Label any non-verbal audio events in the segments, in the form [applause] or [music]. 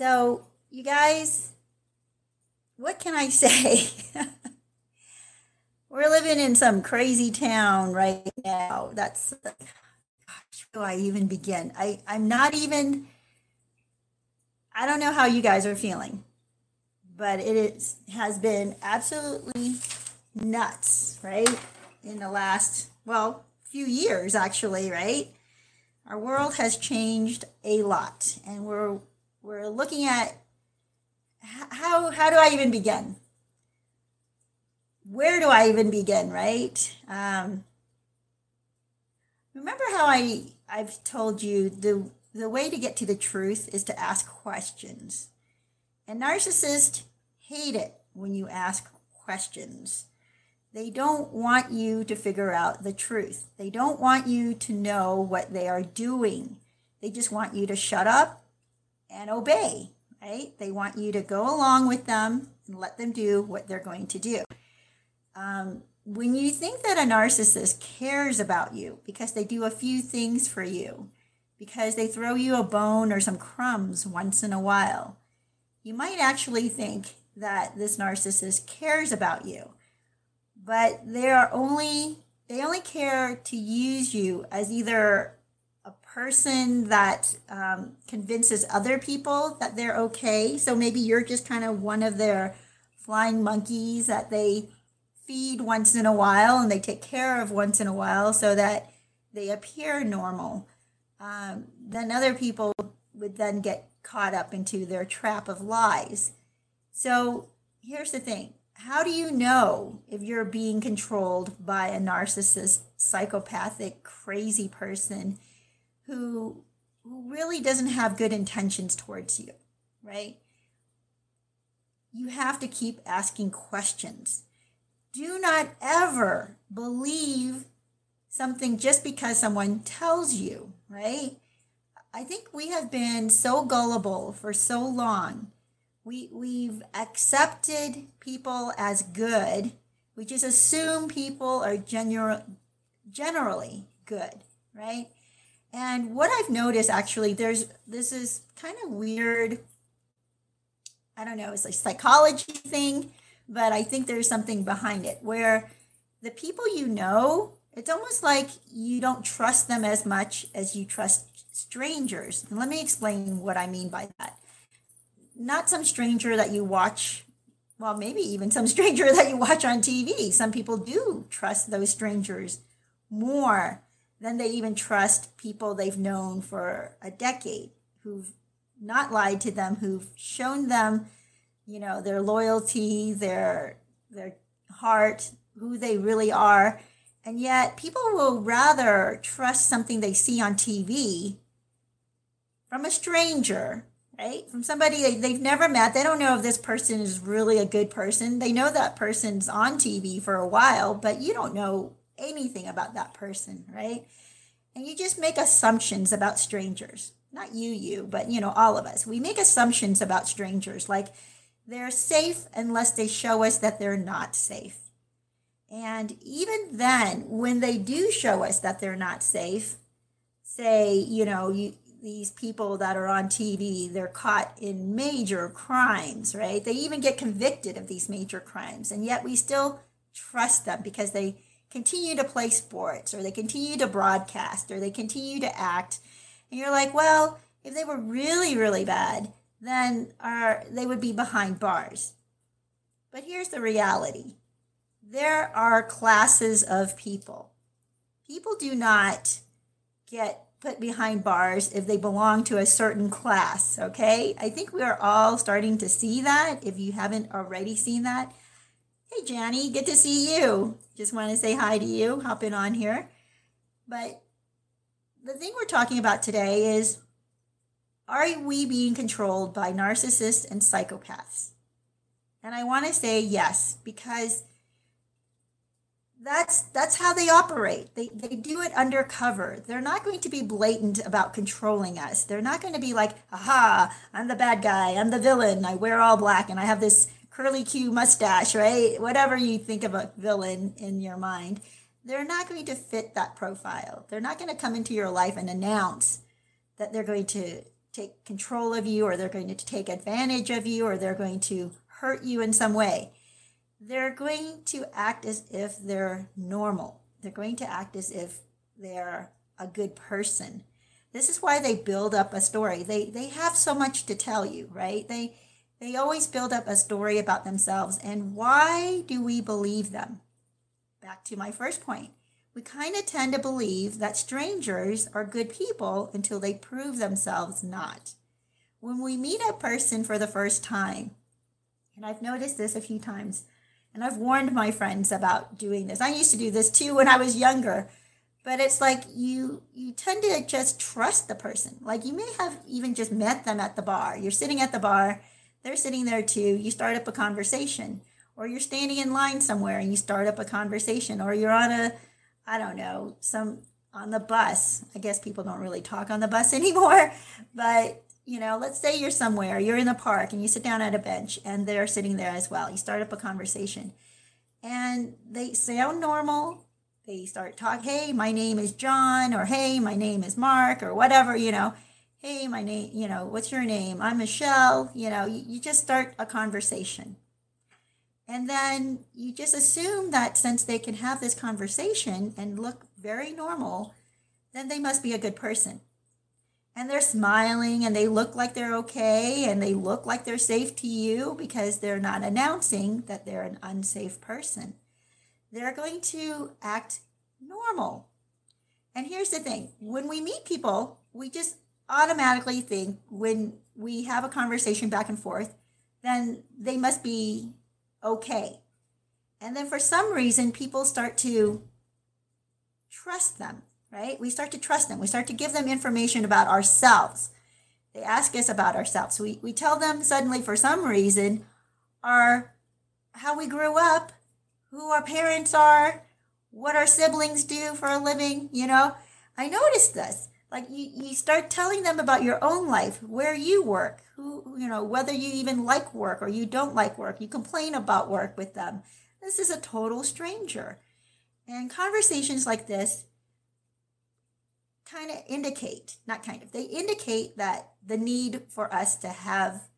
So, you guys, what can I [laughs] say? We're living in some crazy town right now. That's gosh, do I even begin? I, I'm not even I don't know how you guys are feeling, but it is, has been absolutely nuts, right? In the last, well, few years actually, right? Our world has changed a lot, and we're we're looking at how how do I even begin? Where do I even begin, right? Um, remember how I I've told you the the way to get to the truth is to ask questions. And narcissists hate it when you ask questions. They don't want you to figure out the truth. They don't want you to know what they are doing. They just want you to shut up and obey, right? They want you to go along with them and let them do what they're going to do. Um, when you think that a narcissist cares about you because they do a few things for you, because they throw you a bone or some crumbs once in a while, you might actually think that this narcissist cares about you. But they are only they only care to use you as either person that um, convinces other people that they're okay. So maybe you're just kind of one of their flying monkeys that they feed once in a while and they take care of once in a while so that they appear normal um, then other people would then get caught up into their trap of lies. So here's the thing how do you know if you're being controlled by a narcissist, psychopathic, crazy person who, really doesn't have good intentions towards you, right? You have to keep asking questions. Do not ever believe something just because someone tells you, right? I think we have been so gullible for so long. We we've accepted people as good. We just assume people are general generally good, right? And what I've noticed actually there's this is kind of weird I don't know, it's a psychology thing, but I think there's something behind it where the people you know it's almost like you don't trust them as much as you trust strangers. And let me explain what I mean by that. Not some stranger that you watch, well, maybe even some [laughs] stranger that you watch on TV. Some people do trust those strangers more than they even trust people they've known for a decade who've not lied to them, who've shown them, you know, their loyalty, their their heart, who they really are and yet, people will rather trust something they see on TV from a stranger, right? From somebody they, they've never met. They don't know if this person is really a good person. They know that person's on TV for a while, but you don't know anything about that person, right? And you just make assumptions about strangers. Not you, you, but you know, all of us. We make assumptions about strangers like they're safe unless they show us that they're not safe and even then, when they do show us that they're not safe, say, you know, you, these people that are on TV, they're caught in major crimes, right? They even get convicted of these major crimes. And yet we still trust them because they continue to play sports or they continue to broadcast or they continue to act. And you're like, well, if they were really, really bad, then are, they would be behind bars. But here's the reality there are classes of people. People do not get put behind bars if they belong to a certain class, okay? I think we are all starting to see that if you haven't already seen that. Hey, Janny, good to see you. Just want to say hi to you, hopping on here. But the thing we're talking about today is are we being controlled by narcissists and psychopaths? And I want to say yes, because that's that's how they operate they they do it undercover they're not going to be blatant about controlling us they're not going to be like aha i'm the bad guy i'm the villain i wear all black and i have this curly q mustache right whatever you think of a villain in your mind they're not going to fit that profile they're not going to come into your life and announce that they're going to take control of you or they're going to take advantage of you or they're going to hurt you in some way. They're going to act as if they're normal. They're going to act as if they're a good person. This is why they build up a story. They they have so much to tell you, right? They they always build up a story about themselves. And why do we believe them? Back to my first point. We kind of tend to believe that strangers are good people until they prove themselves not. When we meet a person for the first time, and I've noticed this a few times, and I've warned my friends about doing this. I used to do this too when I was younger but it's like you you tend to just trust the person like you may have even just met them at the bar you're sitting at the bar they're sitting there too. You start up a conversation or you're standing in line somewhere and you start up a conversation or you're on a i don't know some on the bus. I guess people don't really talk on the bus [laughs] anymore but you know let's say you're somewhere you're in the park and you sit down at a bench and they're sitting there as well. You start up a conversation and they sound normal. They start talking, hey, my name is John, or hey, my name is Mark, or whatever, you know. Hey, my name, you know, what's your name? I'm Michelle. You know, you, you just start a conversation. And then you just assume that since they can have this conversation and look very normal, then they must be a good person. And they're smiling and they look like they're okay and they look like they're safe to you because they're not announcing that they're an unsafe person they're going to act normal. And here's the thing when we meet people, we just automatically think when we have a conversation back and forth, then they must be okay. And then for some reason, people start to trust them, right? We start to trust them. We start to give them information about ourselves. They ask us about ourselves. We, we tell them suddenly, for some reason, our how we grew up who our parents are, what our siblings do for a living, you know. I noticed this. Like you, you start telling them about your own life, where you work, who, you know, whether you even like work or you don't like work. You complain about work with them. This is a total stranger. And conversations like this kind of indicate, not kind of, they indicate that the need for us to have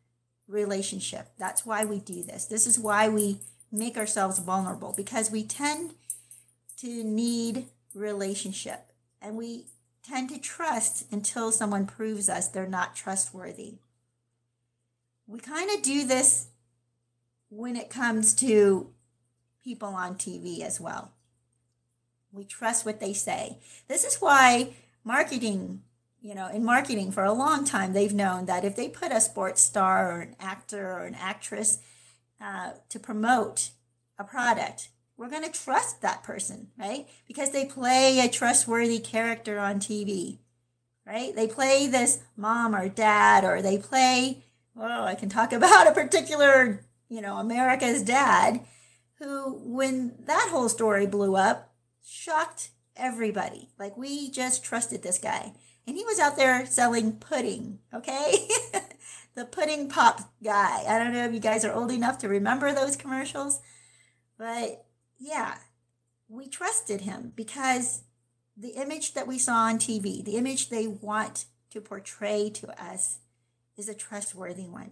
relationship. That's why we do this. This is why we make ourselves vulnerable because we tend to need relationship and we tend to trust until someone proves us they're not trustworthy. We kind of do this when it comes to people on TV as well. We trust what they say. This is why marketing, you know, in marketing for a long time, they've known that if they put a sports star or an actor or an actress uh, to promote a product, we're going to trust that person, right? Because they play a trustworthy character on TV, right? They play this mom or dad, or they play, oh, I can talk [laughs] about a particular, you know, America's dad, who, when that whole story blew up, shocked everybody. Like, we just trusted this guy. And he was out there selling pudding, okay? [laughs] the pudding pop guy. I don't know if you guys are old enough to remember those commercials, but yeah, we trusted him because the image that we saw on TV, the image they want to portray to us, is a trustworthy one.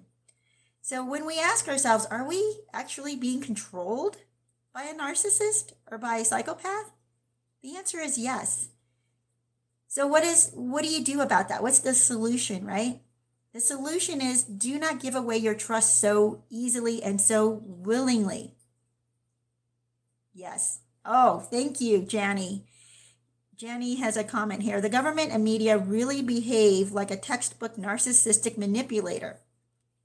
So when we ask ourselves, are we actually being controlled by a narcissist or by a psychopath? The answer is yes. So what is what do you do about that? What's the solution, right? The solution is do not give away your trust so easily and so willingly. Yes. Oh, thank you, Janny. Janny has a comment here. The government and media really behave like a textbook narcissistic manipulator.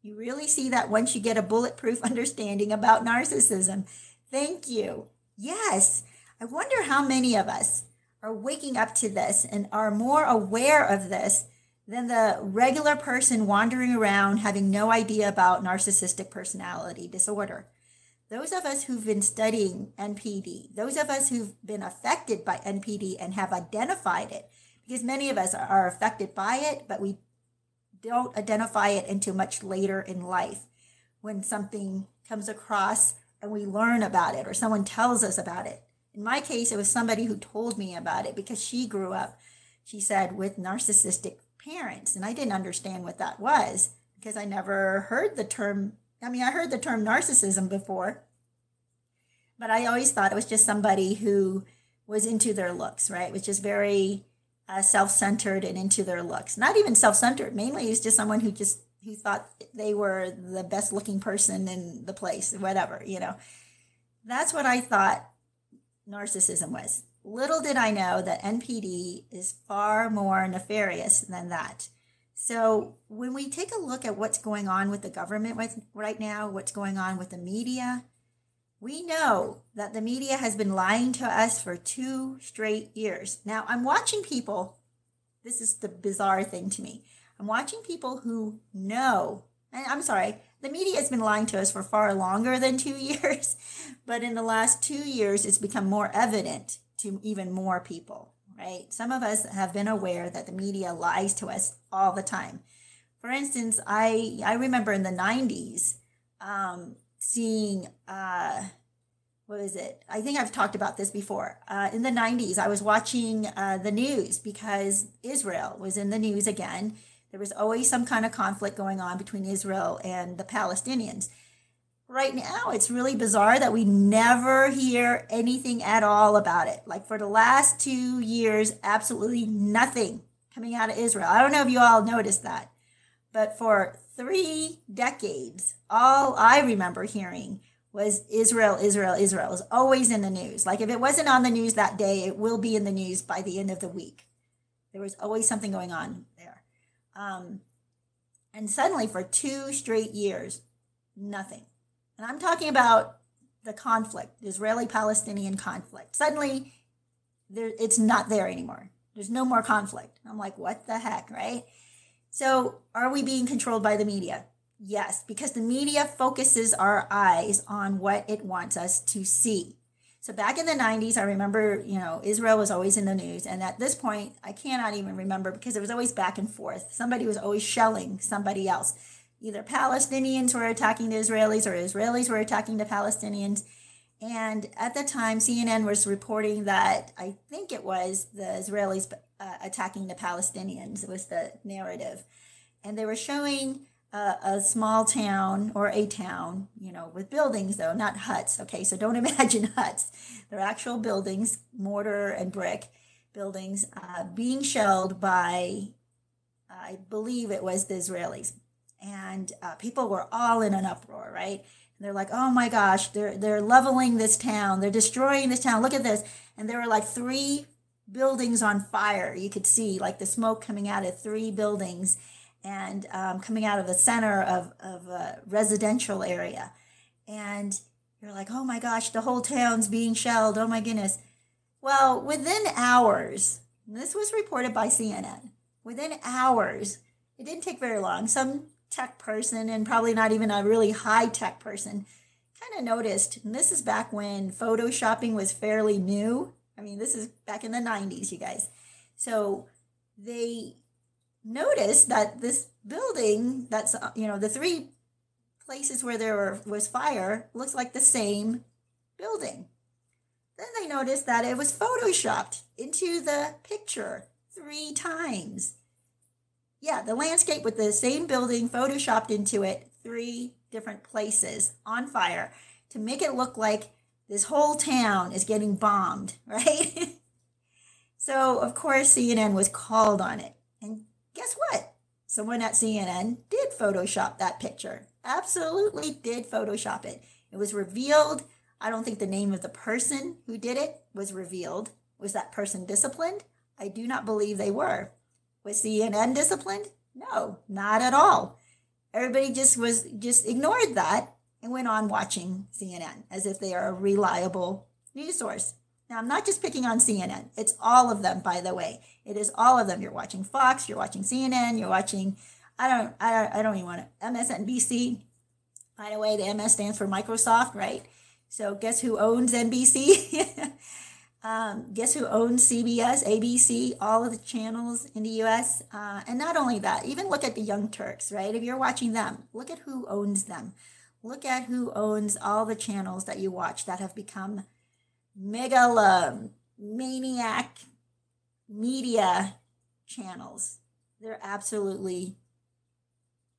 You really see that once you get a bulletproof [laughs] understanding about narcissism. Thank you. Yes. I wonder how many of us are waking up to this and are more aware of this than the regular person wandering around having no idea about narcissistic personality disorder. Those of us who've been studying NPD, those of us who've been affected by NPD and have identified it, because many of us are affected by it, but we don't identify it until much later in life when something comes across and we learn about it or someone tells us about it. In my case, it was somebody who told me about it because she grew up, she said, with narcissistic parents. And I didn't understand what that was because I never heard the term. I mean, I heard the term narcissism before, but I always thought it was just somebody who was into their looks, right? Which is very uh, self-centered and into their looks. Not even self-centered. Mainly, it's just someone who just who thought they were the best looking person in the place, whatever, you know. That's what I thought narcissism was. Little did I know that NPD is far more nefarious than that. So, when we take a look at what's going on with the government right now, what's going on with the media, we know that the media has been lying to us for two straight years. Now, I'm watching people, this is the bizarre thing to me. I'm watching people who know, and I'm sorry, the media has been lying to us for far longer than two [laughs] years, but in the last two years, it's become more evident to even more people, right? Some of us have been aware that the media lies to us all the time. For instance, I, I remember in the 90s um, seeing, uh, what is it? I think I've talked about this before. Uh, in the 90s, I was watching uh, the news because Israel was in the news again there was always some kind of conflict going on between Israel and the Palestinians. Right now, it's really bizarre that we never hear anything at all about it. Like for the last two years, absolutely nothing coming out of Israel. I don't know if you all noticed that, but for three decades, all I remember hearing was Israel, Israel, Israel. is always in the news. Like if it wasn't on the news that day, it will be in the news by the end of the week. There was always something going on there. Um, and suddenly, for two straight years, nothing. And I'm talking about the conflict, the Israeli Palestinian conflict. Suddenly, there, it's not there anymore. There's no more conflict. I'm like, what the heck, right? So, are we being controlled by the media? Yes, because the media focuses our eyes on what it wants us to see. So back in the 90s, I remember, you know, Israel was always in the news. And at this point, I cannot even remember because it was always back and forth. Somebody was always shelling somebody else. Either Palestinians were attacking the Israelis or Israelis were attacking the Palestinians. And at the time, CNN was reporting that I think it was the Israelis uh, attacking the Palestinians, it was the narrative. And they were showing a, a small town or a town, you know, with buildings though, not huts. Okay, so don't [laughs] imagine huts. They're actual buildings, mortar and brick buildings, uh, being shelled by, I believe it was the Israelis, and uh, people were all in an uproar, right? And they're like, "Oh my gosh, they're they're leveling this town, they're destroying this town. Look at this!" And there were like three buildings on fire. You could see like the smoke coming out of three buildings and um, coming out of the center of, of a residential area. And you're like, oh my gosh, the whole town's being shelled. Oh my goodness. Well, within hours, this was reported by CNN, within hours, it didn't take very long. Some tech person, and probably not even a really high tech person, kind of noticed, and this is back when photoshopping was fairly new. I mean, this is back in the 90s, you guys. So they noticed that this building that's uh, you know the three places where there were, was fire looks like the same building then they noticed that it was photoshopped into the picture three times yeah the landscape with the same building photoshopped into it three different places on fire to make it look like this whole town is getting bombed [laughs] right so of course cnn was called on it and guess what? Someone at CNN did Photoshop that picture. Absolutely did Photoshop it. It was revealed. I don't think the name of the person who did it was revealed. Was that person disciplined? I do not believe they were. Was CNN disciplined? No, not at all. Everybody just was just ignored that and went on watching CNN as if they are a reliable news source. Now, I'm not just picking on CNN. It's all of them, by the way. It is all of them. You're watching Fox, you're watching CNN, you're watching, I don't, I, don't, I don't even want to, MSNBC. By the way, the MS stands for Microsoft, right? So guess who owns NBC? [laughs] um, guess who owns CBS, ABC, all of the channels in the US? Uh, and not only that, even look at the Young Turks, right? If you're watching them, look at who owns them. Look at who owns all the channels that you watch that have become megalomaniac media channels. they're absolutely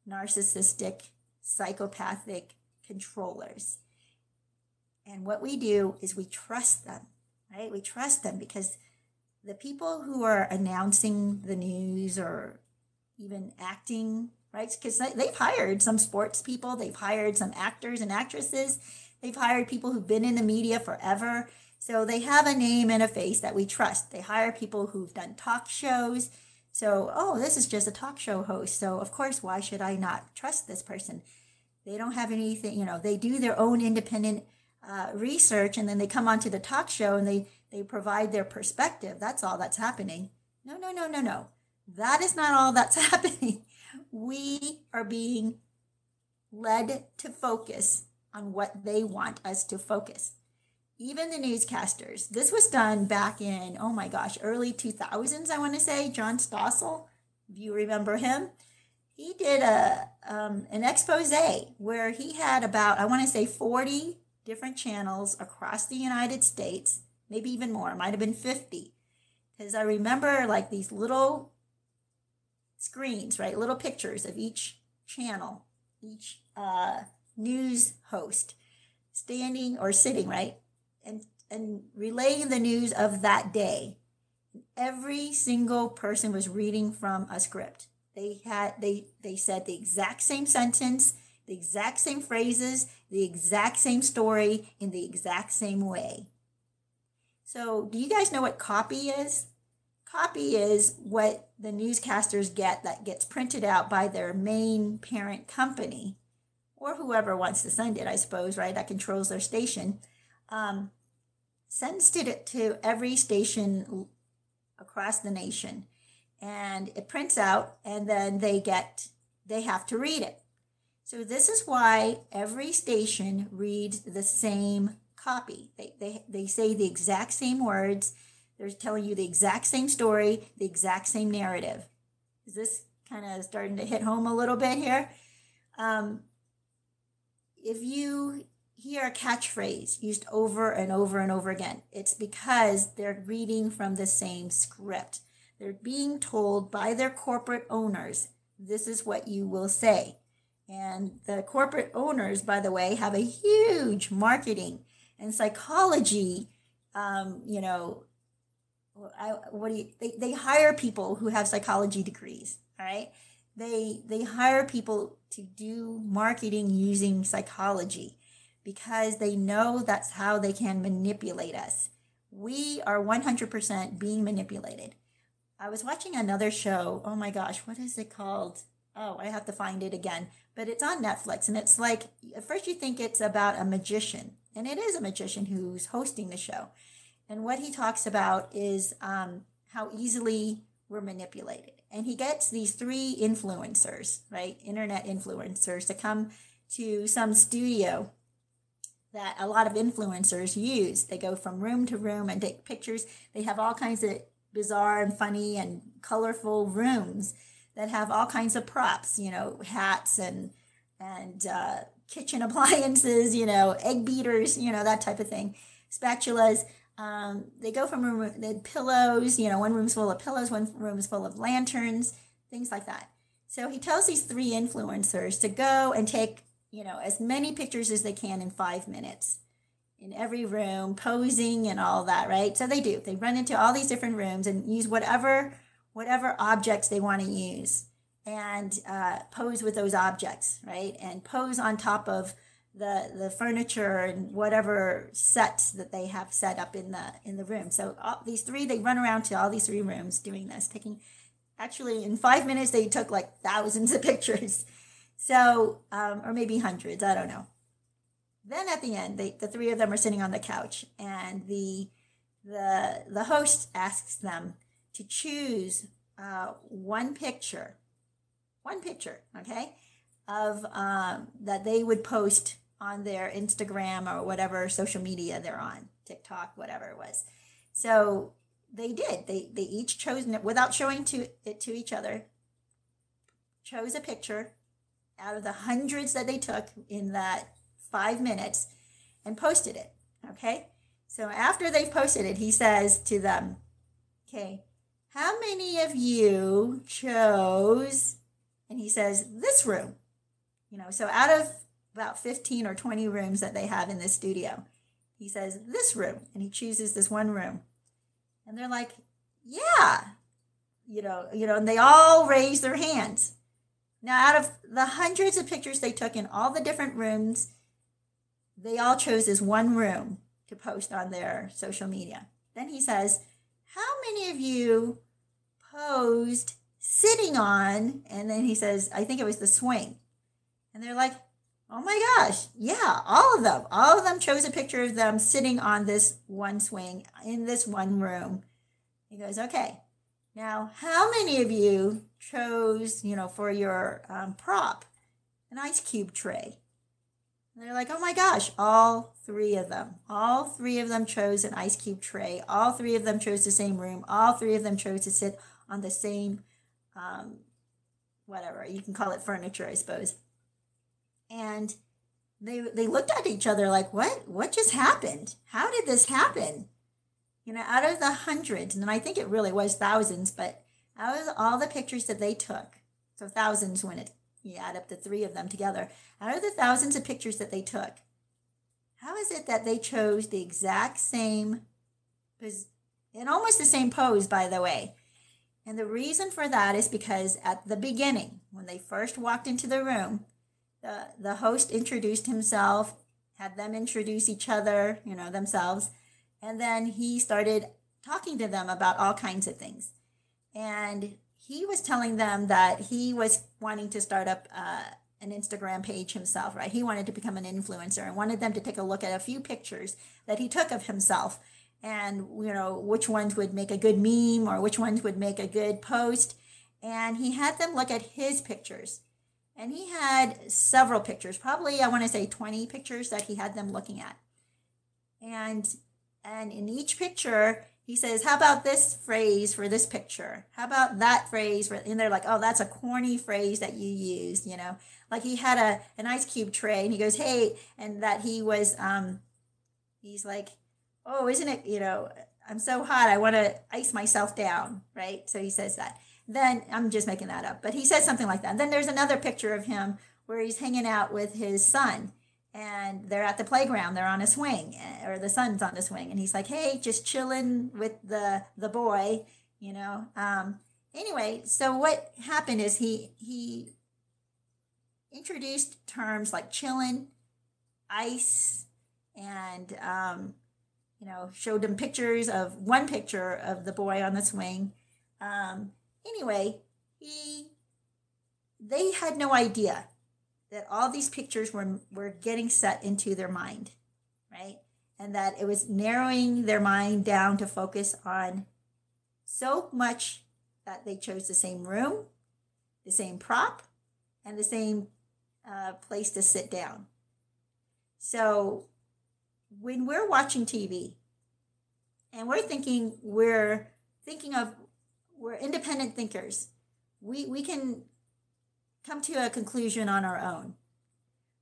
narcissistic, psychopathic controllers. And what we do is we trust them, right? We trust them because the people who are announcing the news or even acting, right? Because they've hired some sports people, they've hired some actors and actresses, they've hired people who've been in the media forever. So they have a name and a face that we trust. They hire people who've done talk shows. So, oh, this is just a talk show host. So, of course, why should I not trust this person? They don't have anything, you know, they do their own independent uh, research and then they come onto the talk show and they, they provide their perspective. That's all that's happening. No, no, no, no, no. That is not all that's [laughs] happening. We are being led to focus on what they want us to focus. Even the newscasters. This was done back in, oh my gosh, early 2000s, I want to say. John Stossel, if you remember him, he did a um, an expose where he had about, I want to say, 40 different channels across the United States, maybe even more, it might have been 50. Because I remember like these little screens, right? Little pictures of each channel, each uh, news host standing or sitting, right? And, and relaying the news of that day. Every single person was reading from a script. They had they they said the exact same sentence, the exact same phrases, the exact same story in the exact same way. So, do you guys know what copy is? Copy is what the newscasters get that gets printed out by their main parent company or whoever wants to send it, I suppose, right? That controls their station. Um, sends it to every station across the nation and it prints out and then they get they have to read it so this is why every station reads the same copy they, they, they say the exact same words they're telling you the exact same story, the exact same narrative. Is this kind of starting to hit home a little bit here? Um, if you hear a catchphrase used over and over and over again, it's because they're reading from the same script. They're being told by their corporate owners, this is what you will say. And the corporate owners, by the way, have a huge marketing and psychology, um, you know, I, what do you, they, they hire people who have psychology degrees, all right? They, they hire people to do marketing using psychology because they know that's how they can manipulate us. We are 100% being manipulated. I was watching another show. Oh my gosh, what is it called? Oh, I have to find it again. But it's on Netflix and it's like, at first you think it's about a magician, and it is a magician who's hosting the show. And what he talks about is um, how easily we're manipulated. And he gets these three influencers, right? Internet influencers to come to some studio that a lot of influencers use. They go from room to room and take pictures. They have all kinds of bizarre and funny and colorful rooms that have all kinds of props, you know, hats and and uh, kitchen [laughs] appliances, you know, egg beaters, you know, that type of thing, spatulas. Um, they go from room, the pillows, you know, one room's full of pillows, one room is full of lanterns, things like that. So he tells these three influencers to go and take, you know, as many pictures as they can in five minutes in every room, posing and all that, right? So they do. They run into all these different rooms and use whatever whatever objects they want to use and uh, pose with those objects, right? And pose on top of the the furniture and whatever sets that they have set up in the in the room. So all, these three, they run around to all these three rooms doing this, taking. Actually, in five minutes, they took like thousands of [laughs] pictures. So, um, or maybe hundreds, I don't know. Then at the end, they, the three of them are sitting on the couch, and the the the host asks them to choose uh, one picture, one picture, okay, of um, that they would post on their Instagram or whatever social media they're on, TikTok, whatever it was. So they did. They they each chose without showing to it to each other. Chose a picture out of the hundreds that they took in that five minutes and posted it. Okay. So after they've posted it, he says to them, "Okay, how many of you chose, and he says, this room? You know, so out of about 15 or 20 rooms that they have in this studio, he says, this room. And he chooses this one room. And they're like, yeah. You know, you know, and they all raise their hands. Now, out of the hundreds of pictures they took in all the different rooms, they all chose this one room to post on their social media. Then he says, How many of you posed sitting on, and then he says, I think it was the swing. And they're like, oh my gosh, yeah, all of them. All of them chose a picture of them sitting on this one swing in this one room. He goes, okay, now how many of you chose, you know, for your um, prop, an ice cube tray? And they're like, oh my gosh, all three of them. All three of them chose an ice cube tray. All three of them chose the same room. All three of them chose to sit on the same, um, whatever you can call it furniture, I suppose. And they they looked at each other like, what? What just happened? How did this happen? You know, out of the hundreds, and I think it really was thousands, but out of all the pictures that they took, so thousands when it you add up the three of them together, out of the thousands of pictures that they took, how is it that they chose the exact same, in almost the same pose, by the way? And the reason for that is because at the beginning, when they first walked into the room, the, the host introduced himself, had them introduce each other, you know, themselves, and then he started talking to them about all kinds of things. And he was telling them that he was wanting to start up uh, an Instagram page himself, right? He wanted to become an influencer and wanted them to take a look at a few pictures that he took of himself and you know which ones would make a good meme or which ones would make a good post. And he had them look at his pictures. And he had several pictures probably i want to say 20 pictures that he had them looking at. And and in each picture he says how about this phrase for this picture? How about that phrase for, and they're like oh that's a corny phrase that you used you know? Like he had a an ice cube tray and he goes hey and that he was um he's like oh, isn't it, you know, I'm so hot, I want to ice myself down, right? So he says that. Then I'm just making that up, but he says something like that. then there's another picture of him where he's hanging out with his son and they're at the playground they're on a swing or the son's on the swing and he's like hey just chilling with the the boy you know um anyway so what happened is he he introduced terms like chilling ice and um you know, showed them pictures of one picture of the boy on the swing. Um, anyway, he they had no idea that all these pictures were were getting set into their mind, right? And that it was narrowing their mind down to focus on so much that they chose the same room, the same prop, and the same uh, place to sit down. So when we're watching TV and we're thinking we're thinking of we're independent thinkers, we we can come to a conclusion on our own.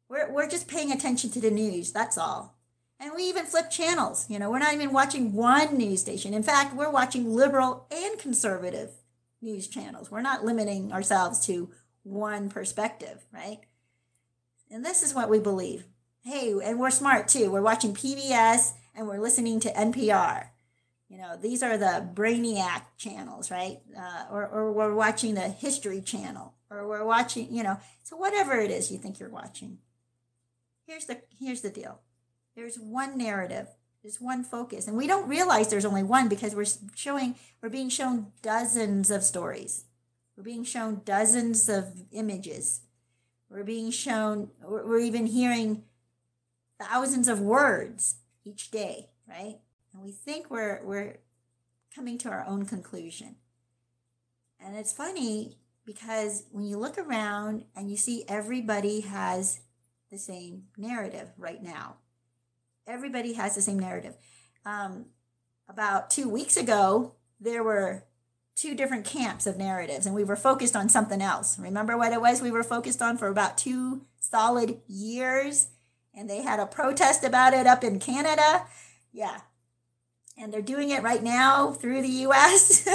We're we're just paying attention to the news, that's all. And we even flip channels. You know, we're not even watching one news station. In fact, we're watching liberal and conservative news channels. We're not limiting ourselves to one perspective, right? And this is what we believe hey, and we're smart too. We're watching PBS and we're listening to NPR. You know, these are the Brainiac channels, right? Uh, or, or we're watching the History Channel, or we're watching, you know, so whatever it is you think you're watching. Here's the here's the deal. There's one narrative. There's one focus, and we don't realize there's only one because we're showing we're being shown dozens of stories. We're being shown dozens of images. We're being shown. We're even hearing thousands of words each day, right? And we think we're we're coming to our own conclusion. And it's funny because when you look around and you see everybody has the same narrative right now. Everybody has the same narrative. Um, about two weeks ago, there were two different camps of narratives, and we were focused on something else. Remember what it was we were focused on for about two solid years? And they had a protest about it up in Canada. Yeah. And they're doing it right now through the US.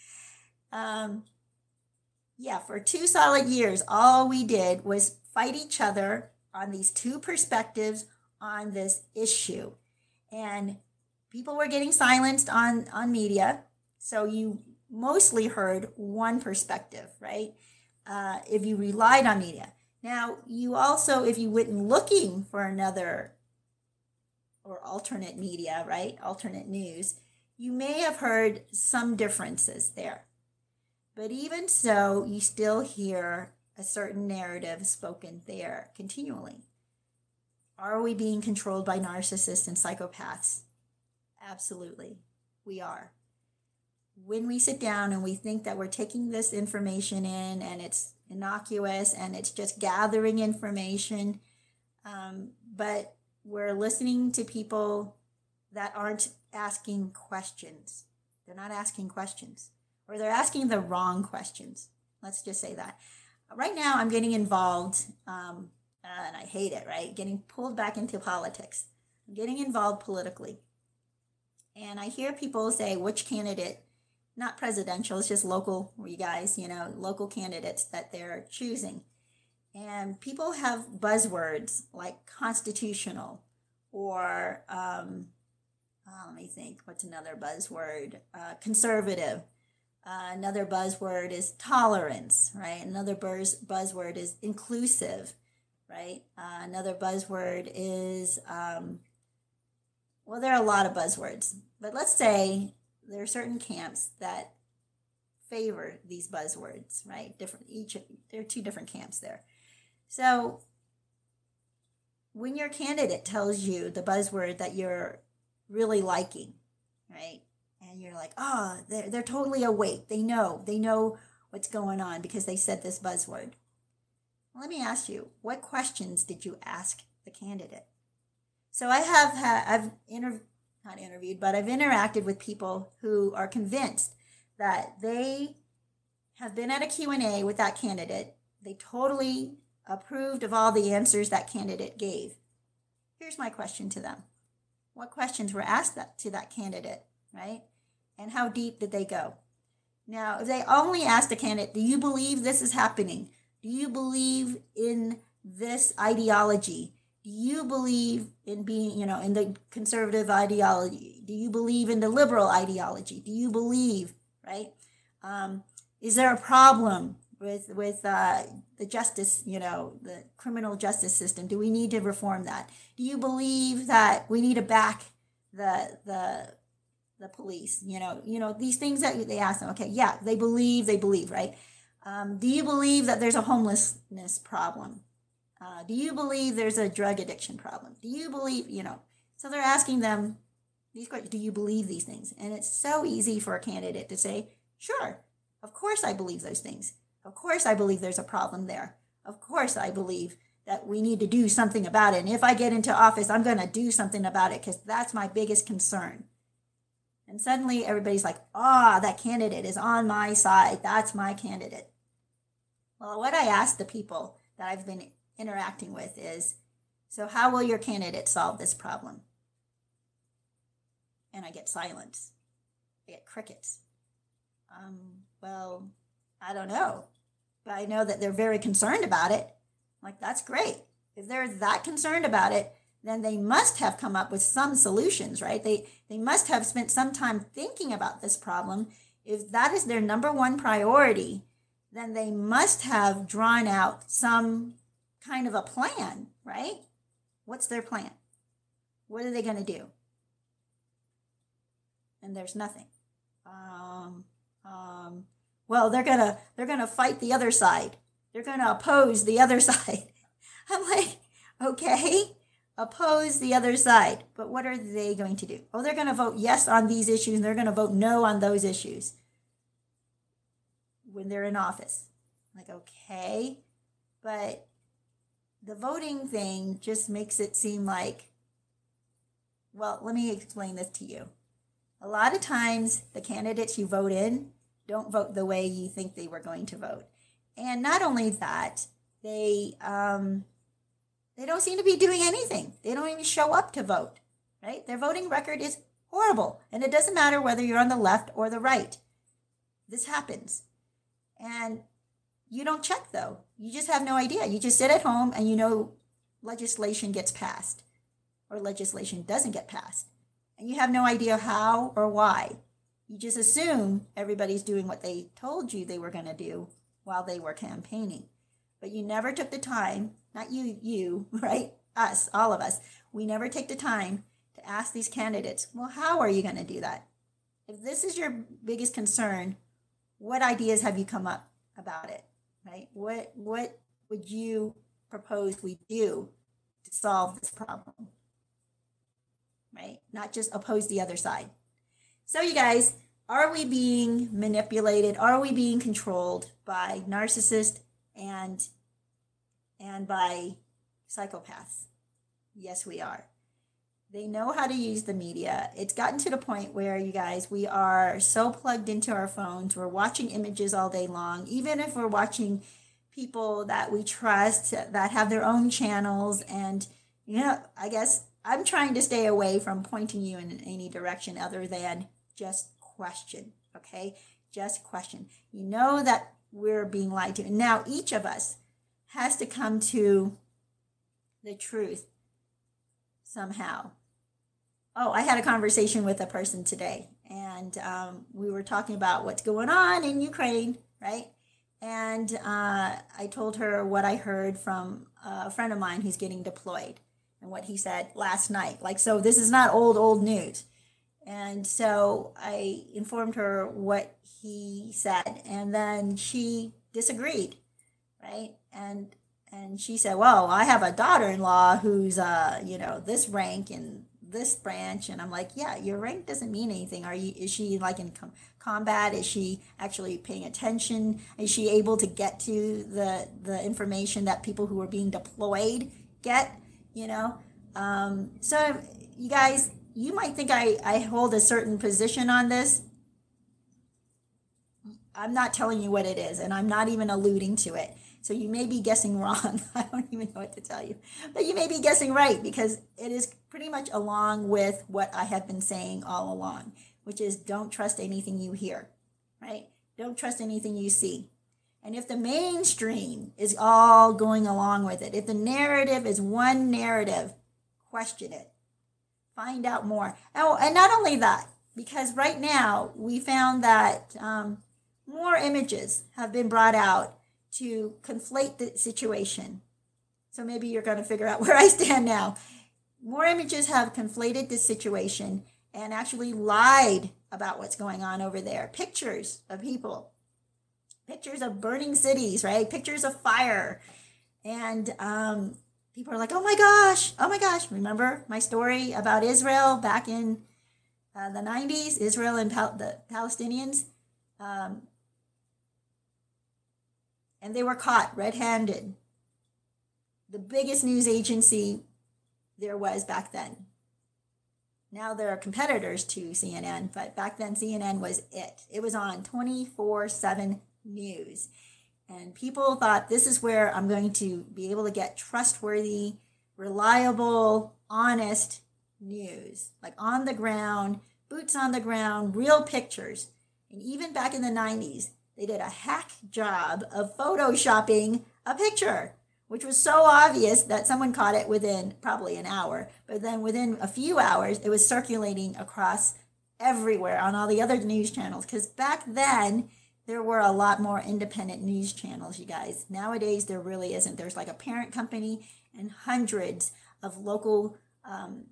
[laughs] um, yeah, for two solid years, all we did was fight each other on these two perspectives on this issue. And people were getting silenced on, on media. So you mostly heard one perspective, right? Uh, if you relied on media. Now, you also, if you went looking for another or alternate media, right? Alternate news, you may have heard some differences there. But even so, you still hear a certain narrative spoken there continually. Are we being controlled by narcissists and psychopaths? Absolutely, we are. When we sit down and we think that we're taking this information in and it's innocuous and it's just gathering information, um, but we're listening to people that aren't asking questions. They're not asking questions, or they're asking the wrong questions. Let's just say that. Right now, I'm getting involved, um, and I hate it, right? Getting pulled back into politics. I'm getting involved politically. And I hear people say which candidate, not presidential, it's just local, you guys, you know, local candidates that they're choosing. And people have buzzwords like constitutional or, um, oh, let me think, what's another buzzword? Uh, conservative. Uh, another buzzword is tolerance, right? Another buzz, buzzword is inclusive, right? Uh, another buzzword is, um, well, there are a lot of buzzwords, but let's say there are certain camps that favor these buzzwords, right? Different each there are two different camps there. So when your candidate tells you the buzzword that you're really liking, right? And you're like, oh, they're, they're totally awake. They know, they know what's going on because they said this buzzword. Let me ask you, what questions did you ask the candidate? So I have had, I've inter, not interviewed, but I've interacted with people who are convinced that they have been at a Q&A with that candidate. They totally approved of all the answers that candidate gave. Here's my question to them. What questions were asked that, to that candidate, right? And how deep did they go? Now, if they only asked a candidate, do you believe this is happening? Do you believe in this ideology? Do you believe in being, you know, in the conservative ideology? Do you believe in the liberal ideology? Do you believe, right? Um, is there a problem with with uh, the justice, you know, the criminal justice system? Do we need to reform that? Do you believe that we need to back the the the police? You know, you know these things that they ask them. Okay, yeah, they believe, they believe, right? Um, do you believe that there's a homelessness problem? Uh, do you believe there's a drug addiction problem? Do you believe, you know? So they're asking them these questions. Do you believe these things? And it's so easy for a candidate to say, sure, of course I believe those things. Of course, I believe there's a problem there. Of course, I believe that we need to do something about it. And if I get into office, I'm going to do something about it because that's my biggest concern. And suddenly everybody's like, ah, oh, that candidate is on my side. That's my candidate. Well, what I ask the people that I've been interacting with is, so how will your candidate solve this problem? And I get silence. I get crickets. Um, well, I don't know but I know that they're very concerned about it. like, that's great. If they're that concerned about it, then they must have come up with some solutions, right? They they must have spent some time thinking about this problem. If that is their number one priority, then they must have drawn out some kind of a plan, right? What's their plan? What are they going to do? And there's nothing. Um, um, well they're gonna they're gonna fight the other side they're gonna oppose the other [laughs] side i'm like okay oppose the other side but what are they going to do oh they're to vote yes on these issues and they're to vote no on those issues when they're in office I'm like okay but the voting thing just makes it seem like well let me explain this to you a lot of times the candidates you vote in don't vote the way you think they were going to vote. And not only that, they um, they don't seem to be doing anything. They don't even show up to vote. Right? Their voting record is horrible, and it doesn't matter whether you're on the left or the right. this happens. And you don't check though. You just have no idea. You just sit at home and you know legislation gets passed or legislation doesn't get passed. And you have no idea how or why. You just assume everybody's doing what they told you they were going to do while they were campaigning. But you never took the time, not you, you, [laughs] right? Us, all of us. We never take the time to ask these candidates, well, how are you going to do that? If this is your biggest concern, what ideas have you come up about it? Right? What what would you propose we do to solve this problem? Right? Not just oppose the other side. So you guys, are we being manipulated? Are we being controlled by narcissists and and by psychopaths? Yes, we are. They know how to use the media. It's gotten to the point where you guys, we are so plugged into our phones. We're watching images all day long, even if we're watching people that we trust that have their own channels. And, you know, I guess I'm trying to stay away from pointing you in any direction other than just question. Okay. Just question. You know that we're being lied to. And now each of us has to come to the truth somehow. Oh, I had a conversation with a person today, and um, we were talking about what's going on in Ukraine, right? And uh, I told her what I heard from a friend of mine who's getting deployed and what he said last night. Like, so this is not old, old news. And so I informed her what he said, and then she disagreed, right? And and she said, "Well, I have a daughter-in-law who's uh, you know, this rank in this branch." And I'm like, "Yeah, your rank doesn't mean anything. Are you is she like in com- combat? Is she actually paying attention? Is she able to get to the the information that people who are being deployed get, you know?" Um, so you guys, you might think I I hold a certain position on this. I'm not telling you what it is, and I'm not even alluding to it so you may be guessing wrong. [laughs] I don't even know what to tell you. But you may be guessing right because it is pretty much along with what I have been saying all along, which is don't trust anything you hear, right? Don't trust anything you see. And if the mainstream is all going along with it, if the narrative is one narrative, question it. Find out more. Oh, and not only that, because right now we found that um, more images have been brought out to conflate the situation. So maybe you're going to figure out [laughs] where I stand now. More images have conflated the situation and actually lied about what's going on over there. Pictures of people, pictures of burning cities, right? Pictures of fire. And um, people are like, oh my gosh, oh my gosh. Remember my story about Israel back in uh, the 90s, Israel and Pal- the Palestinians? Um, and they were caught red handed. The biggest news agency there was back then. Now there are competitors to CNN, but back then CNN was it. It was on 24 7 news. And people thought this is where I'm going to be able to get trustworthy, reliable, honest news, like on the ground, boots on the ground, real pictures. And even back in the 90s, they did a hack job of photoshopping a picture, which was so obvious that someone caught it within probably an hour. But then within a few hours, it was circulating across everywhere on all the other news channels. Because back then, there were a lot more independent news channels, you guys. Nowadays, there really isn't. There's like a parent company and hundreds of local um,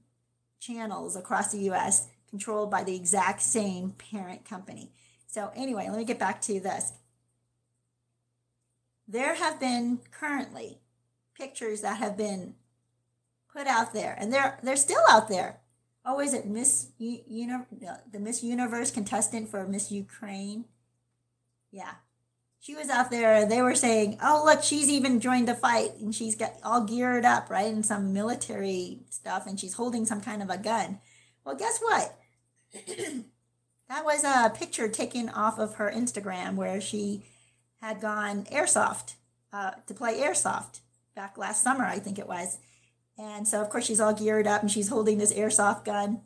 channels across the US controlled by the exact same parent company. So, anyway, let me get back to this. There have been currently pictures that have been put out there, and they're they're still out there. Oh, is it Miss U- Uni- the Miss Universe contestant for Miss Ukraine? Yeah, she was out there. They were saying, "Oh, look, she's even joined the fight, and she's got all geared up, right, in some military stuff, and she's holding some kind of a gun." Well, guess what? [clears throat] That was a picture taken off of her Instagram where she had gone airsoft uh, to play airsoft back last summer, I think it was. And so, of course, she's all geared up and she's holding this airsoft gun.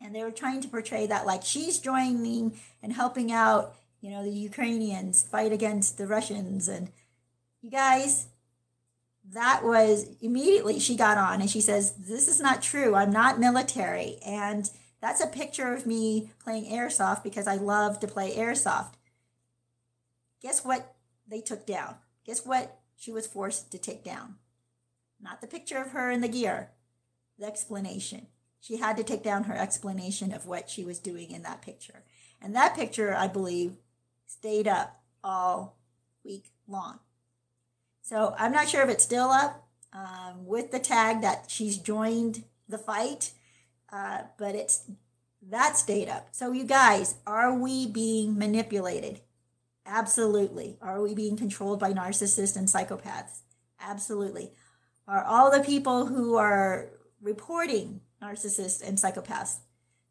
And they were trying to portray that like she's joining and helping out you know, the Ukrainians fight against the Russians. And you guys, that was immediately she got on and she says, This is not true. I'm not military. And that's a picture of me playing airsoft because I love to play airsoft. Guess what they took down? Guess what she was forced to take down? Not the picture of her in the gear, the explanation. She had to take down her explanation of what she was doing in that picture. And that picture, I believe, stayed up all week long. So I'm not sure if it's still up um, with the tag that she's joined the fight, uh, but it's that's up. So you guys, are we being manipulated? Absolutely. Are we being controlled by narcissists and psychopaths? Absolutely. Are all the people who are reporting narcissists and psychopaths?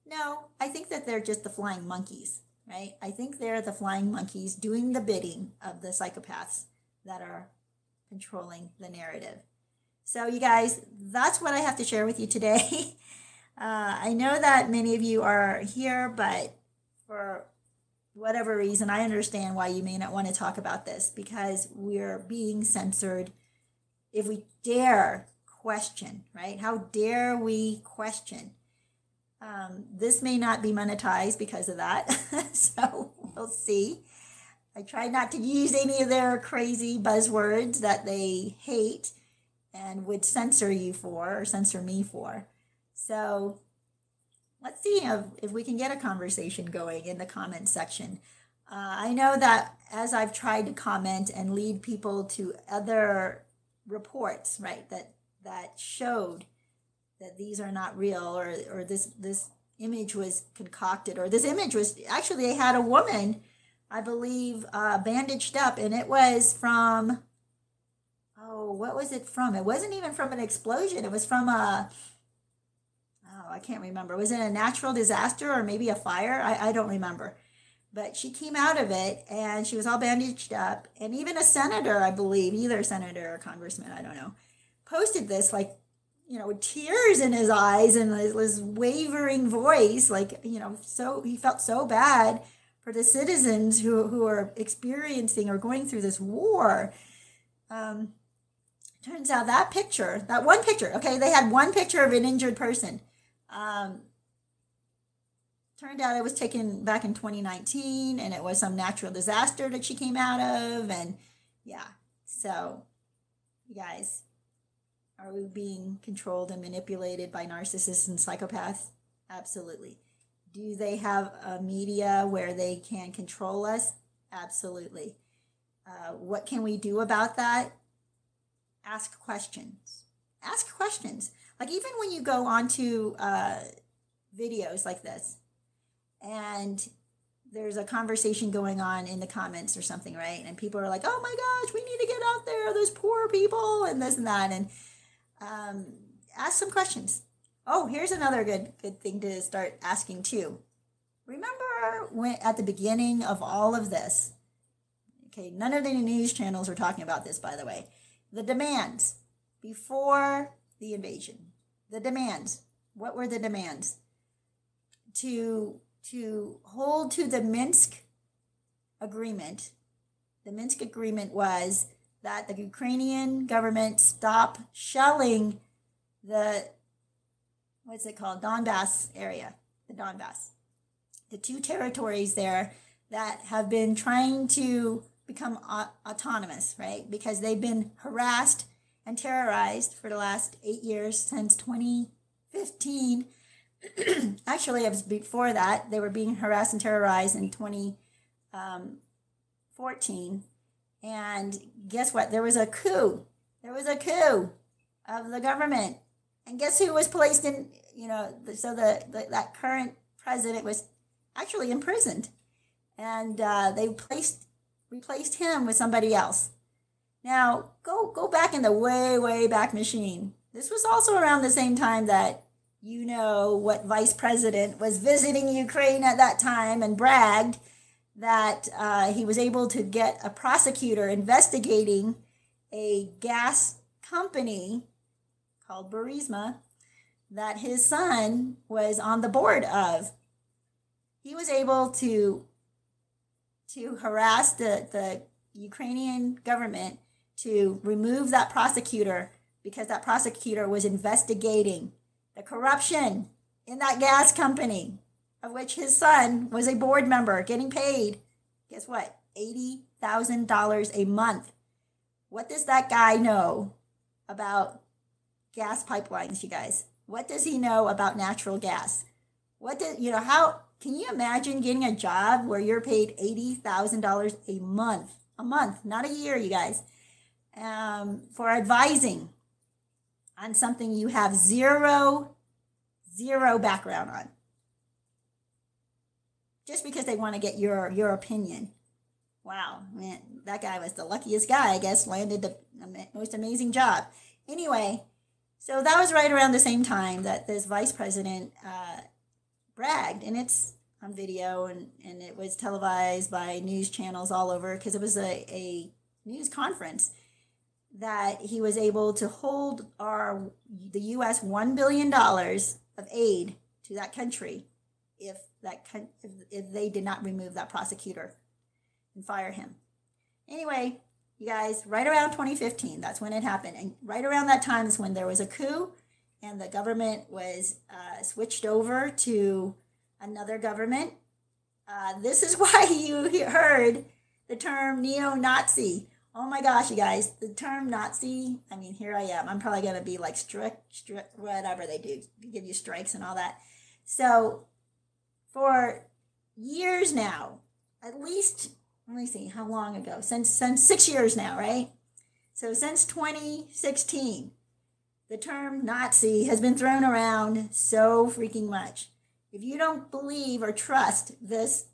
No, I think that they're just the flying monkeys, right? I think they're the flying monkeys doing the bidding of the psychopaths that are controlling the narrative. So, you guys, that's what I have to share with you today. [laughs] Uh, I know that many of you are here, but for whatever reason, I understand why you may not want to talk about this because we're being censored. If we dare question, right? How dare we question? Um, this may not be monetized because of that. [laughs] so we'll see. I try not to use any of their crazy buzzwords that they hate and would censor you for or censor me for. So let's see if, if we can get a conversation going in the comment section. Uh, I know that as I've tried to comment and lead people to other reports, right, that that showed that these are not real or or this this image was concocted or this image was actually they had a woman, I believe, uh, bandaged up, and it was from oh, what was it from? It wasn't even from an explosion. It was from a I can't remember. Was it a natural disaster or maybe a fire? I, I don't remember. But she came out of it and she was all bandaged up. And even a senator, I believe, either senator or congressman, I don't know, posted this like, you know, with tears in his eyes and his wavering voice, like, you know, so he felt so bad for the citizens who, who are experiencing or going through this war. Um, turns out that picture, that one picture, okay, they had one picture of an injured person. Um, turned out it was taken back in 2019 and it was some natural disaster that she came out of. And yeah, so you guys, are we being controlled and manipulated by narcissists and psychopaths? Absolutely. Do they have a media where they can control us? Absolutely. Uh, what can we do about that? Ask questions. Ask questions. Like even when you go onto uh, videos like this, and there's a conversation going on in the comments or something, right? And people are like, "Oh my gosh, we need to get out there. Those poor people, and this and that." And um, ask some questions. Oh, here's another good good thing to start asking too. Remember when at the beginning of all of this? Okay, none of the news channels are talking about this, by the way. The demands before the invasion. The demands. What were the demands? To to hold to the Minsk agreement. The Minsk agreement was that the Ukrainian government stop shelling the what's it called Donbass area, the Donbass, the two territories there that have been trying to become autonomous, right? Because they've been harassed and terrorized for the last eight years since 2015. [clears throat] Actually, it was before that. They were being harassed and terrorized in 2014. And guess what? There was a coup. There was a coup of the government. And guess who was placed in, you know, so the, the that current president was actually imprisoned. And uh, they placed replaced him with somebody else. Now, go go back in the way way back machine. This was also around the same time that you know what vice president was visiting Ukraine at that time and bragged that uh, he was able to get a prosecutor investigating a gas company called Burisma that his son was on the board of. He was able to to harass the, the Ukrainian government to remove that prosecutor because that prosecutor was investigating the corruption in that gas company, of which his son was a board member getting paid, guess what? $80,000 a month. What does that guy know about gas pipelines, you guys? What does he know about natural gas? What did, you know, how can you imagine getting a job where you're paid $80,000 a month? A month, not a year, you guys, um, for advising on something you have zero, zero background on. Just because they want to get your, your opinion. Wow, man, that guy was the luckiest guy, I guess, landed the most amazing job. Anyway, so that was right around the same time that this vice president uh, bragged, and it's on video and, and it was televised by news channels all over because it was a, a news conference that he was able to hold our the US one billion dollars of aid to that country if that if, if they did not remove that prosecutor and fire him. Anyway, you guys, right around 2015, that's when it happened, and right around that time is when there was a coup, and the government was uh, switched over to another government. Uh, this is [laughs] why you heard the term neo-Nazi. Oh my gosh, you guys, the term Nazi. I mean, here I am. I'm probably gonna be like strict, strict, whatever they do, give you strikes and all that. So, for years now, at least let me see how long ago since since six years now, right? So since 2016, the term Nazi has been thrown around so freaking much. If you don't believe or trust this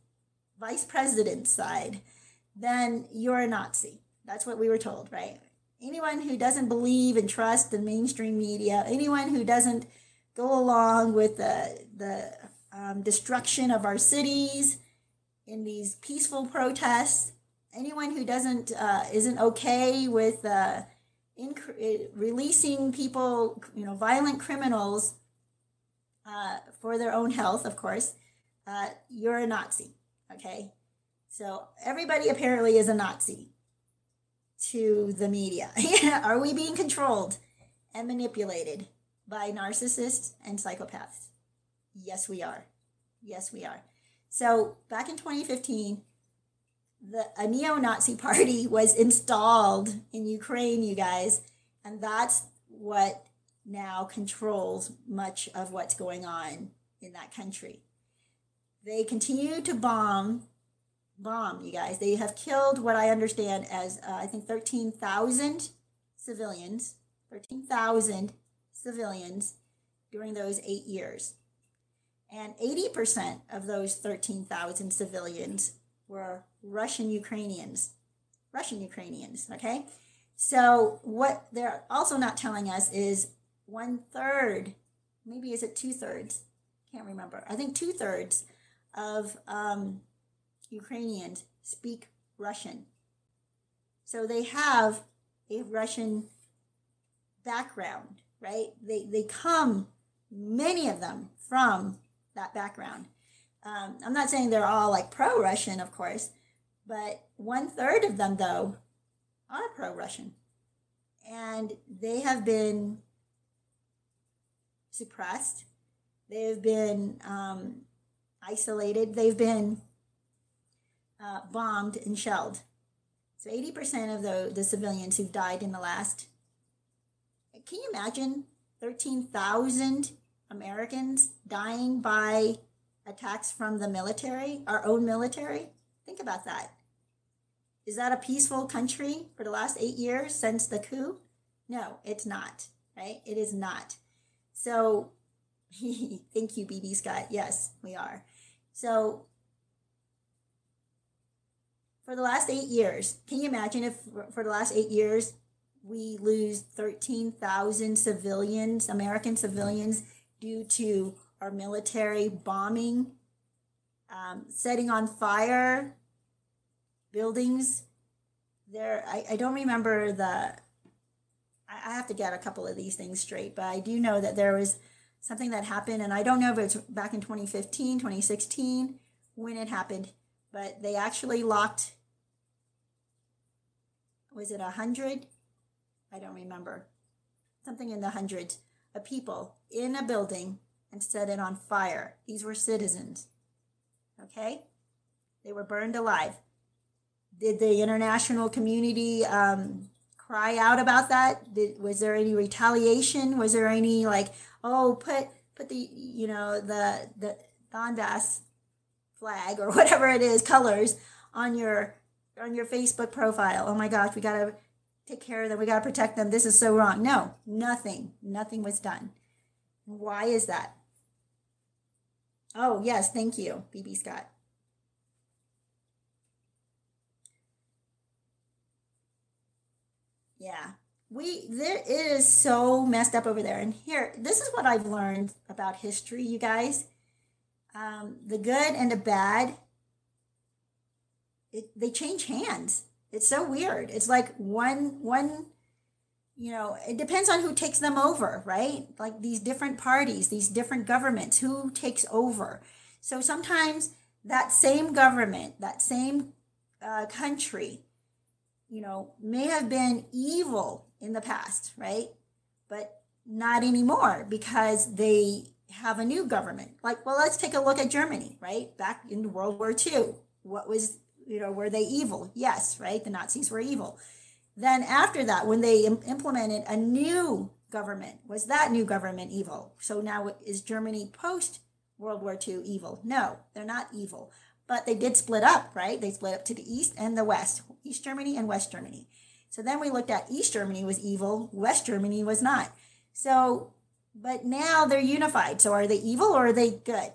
vice president side, then you're a Nazi. That's what we were told, right? Anyone who doesn't believe and trust the mainstream media, anyone who doesn't go along with the, the um, destruction of our cities in these peaceful protests, anyone who doesn't uh, isn't okay with uh, inc- releasing people, you know, violent criminals uh, for their own health, of course, uh, you're a Nazi. Okay. So everybody apparently is a Nazi to the media. [laughs] Are we being controlled and manipulated by narcissists and psychopaths? Yes, we are. Yes, we are. So back in 2015, the, a neo Nazi party [laughs] was installed in Ukraine, you guys, and that's what now controls much of what's going on in that country. They continue to bomb, bomb, you guys. They have killed what I understand as, uh, I think, 13,000 civilians, 13,000 civilians during those eight years. And 80% of those 13,000 civilians were Russian Ukrainians. Russian Ukrainians, okay? So, what they're also not telling us is one third, maybe is it two thirds? Can't remember. I think two thirds of um, Ukrainians speak Russian. So they have a Russian background, right? They, they come, many of them, from that background. Um, I'm not saying they're all like pro Russian, of course, but one third of them, though, are pro Russian. And they have been suppressed. They've been um, isolated. They've been uh, bombed and shelled. So 80% of the, the civilians who've died in the last, can you imagine 13,000 Americans dying by attacks from the military, our own military? Think about that. Is that a peaceful country for the last eight years since the coup? No, it's not, right? It is not. So, [laughs] thank you, BB Scott. Yes, we are. So, for the last eight years, can you imagine if for the last eight years we lose 13,000 civilians, American civilians, due to our military bombing, um, setting on fire buildings? There, I, I don't remember the I have to get a couple of these things straight, but I do know that there was something that happened, and I don't know if it's back in 2015, 2016 when it happened, but they actually locked, was it a hundred? I don't remember. Something in the hundreds of people in a building and set it on fire. These were citizens. Okay? They were burned alive. Did the international community um, cry out about that? Did, was there any retaliation? Was there any like, oh, put put the you know the the Donbass flag or [laughs] whatever it is colors on your on your Facebook profile? Oh my gosh, we gotta take care of them. We gotta protect them. This is so wrong. No, nothing. Nothing was done. Why is that? Oh yes, thank you, BB Scott. Yeah. We there it is so messed up over there. And here, this is what I've learned about history, you guys. Um, the good and the bad, it, they change hands. It's so weird. It's like one one you know, it depends on who takes them over, right? Like these different parties, these different governments, who takes over. So sometimes that same government, that same uh, country, you know, may have been evil in the past, right? But not anymore because they have a new government. Like, well, let's take a look at Germany, right? Back in World War II, what was, you know, were they evil? Yes, right? The Nazis were evil. Then after that, when they Im- implemented a new government, was that new government evil? So now is Germany post World War II evil? No, they're not evil but they did split up, right? They split up to the east and the west, East Germany and West Germany. So then we looked at East Germany was evil, West Germany was not. So, but now they're unified. So are they evil or are they good?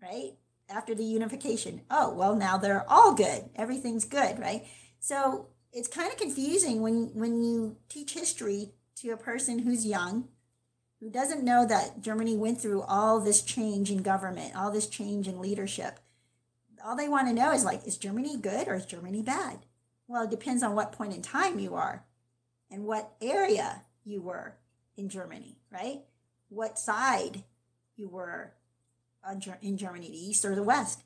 Right? After the unification. Oh, well, now they're all good. Everything's good, right? So it's kind of confusing when when you teach history to a person who's young who doesn't know that Germany went through all this change in government, all this change in leadership all they want to know is like, is Germany good or is Germany bad? Well, it depends on what point in time you are and what area you were in Germany, right? What side you were Uh, in Germany, the east or the west.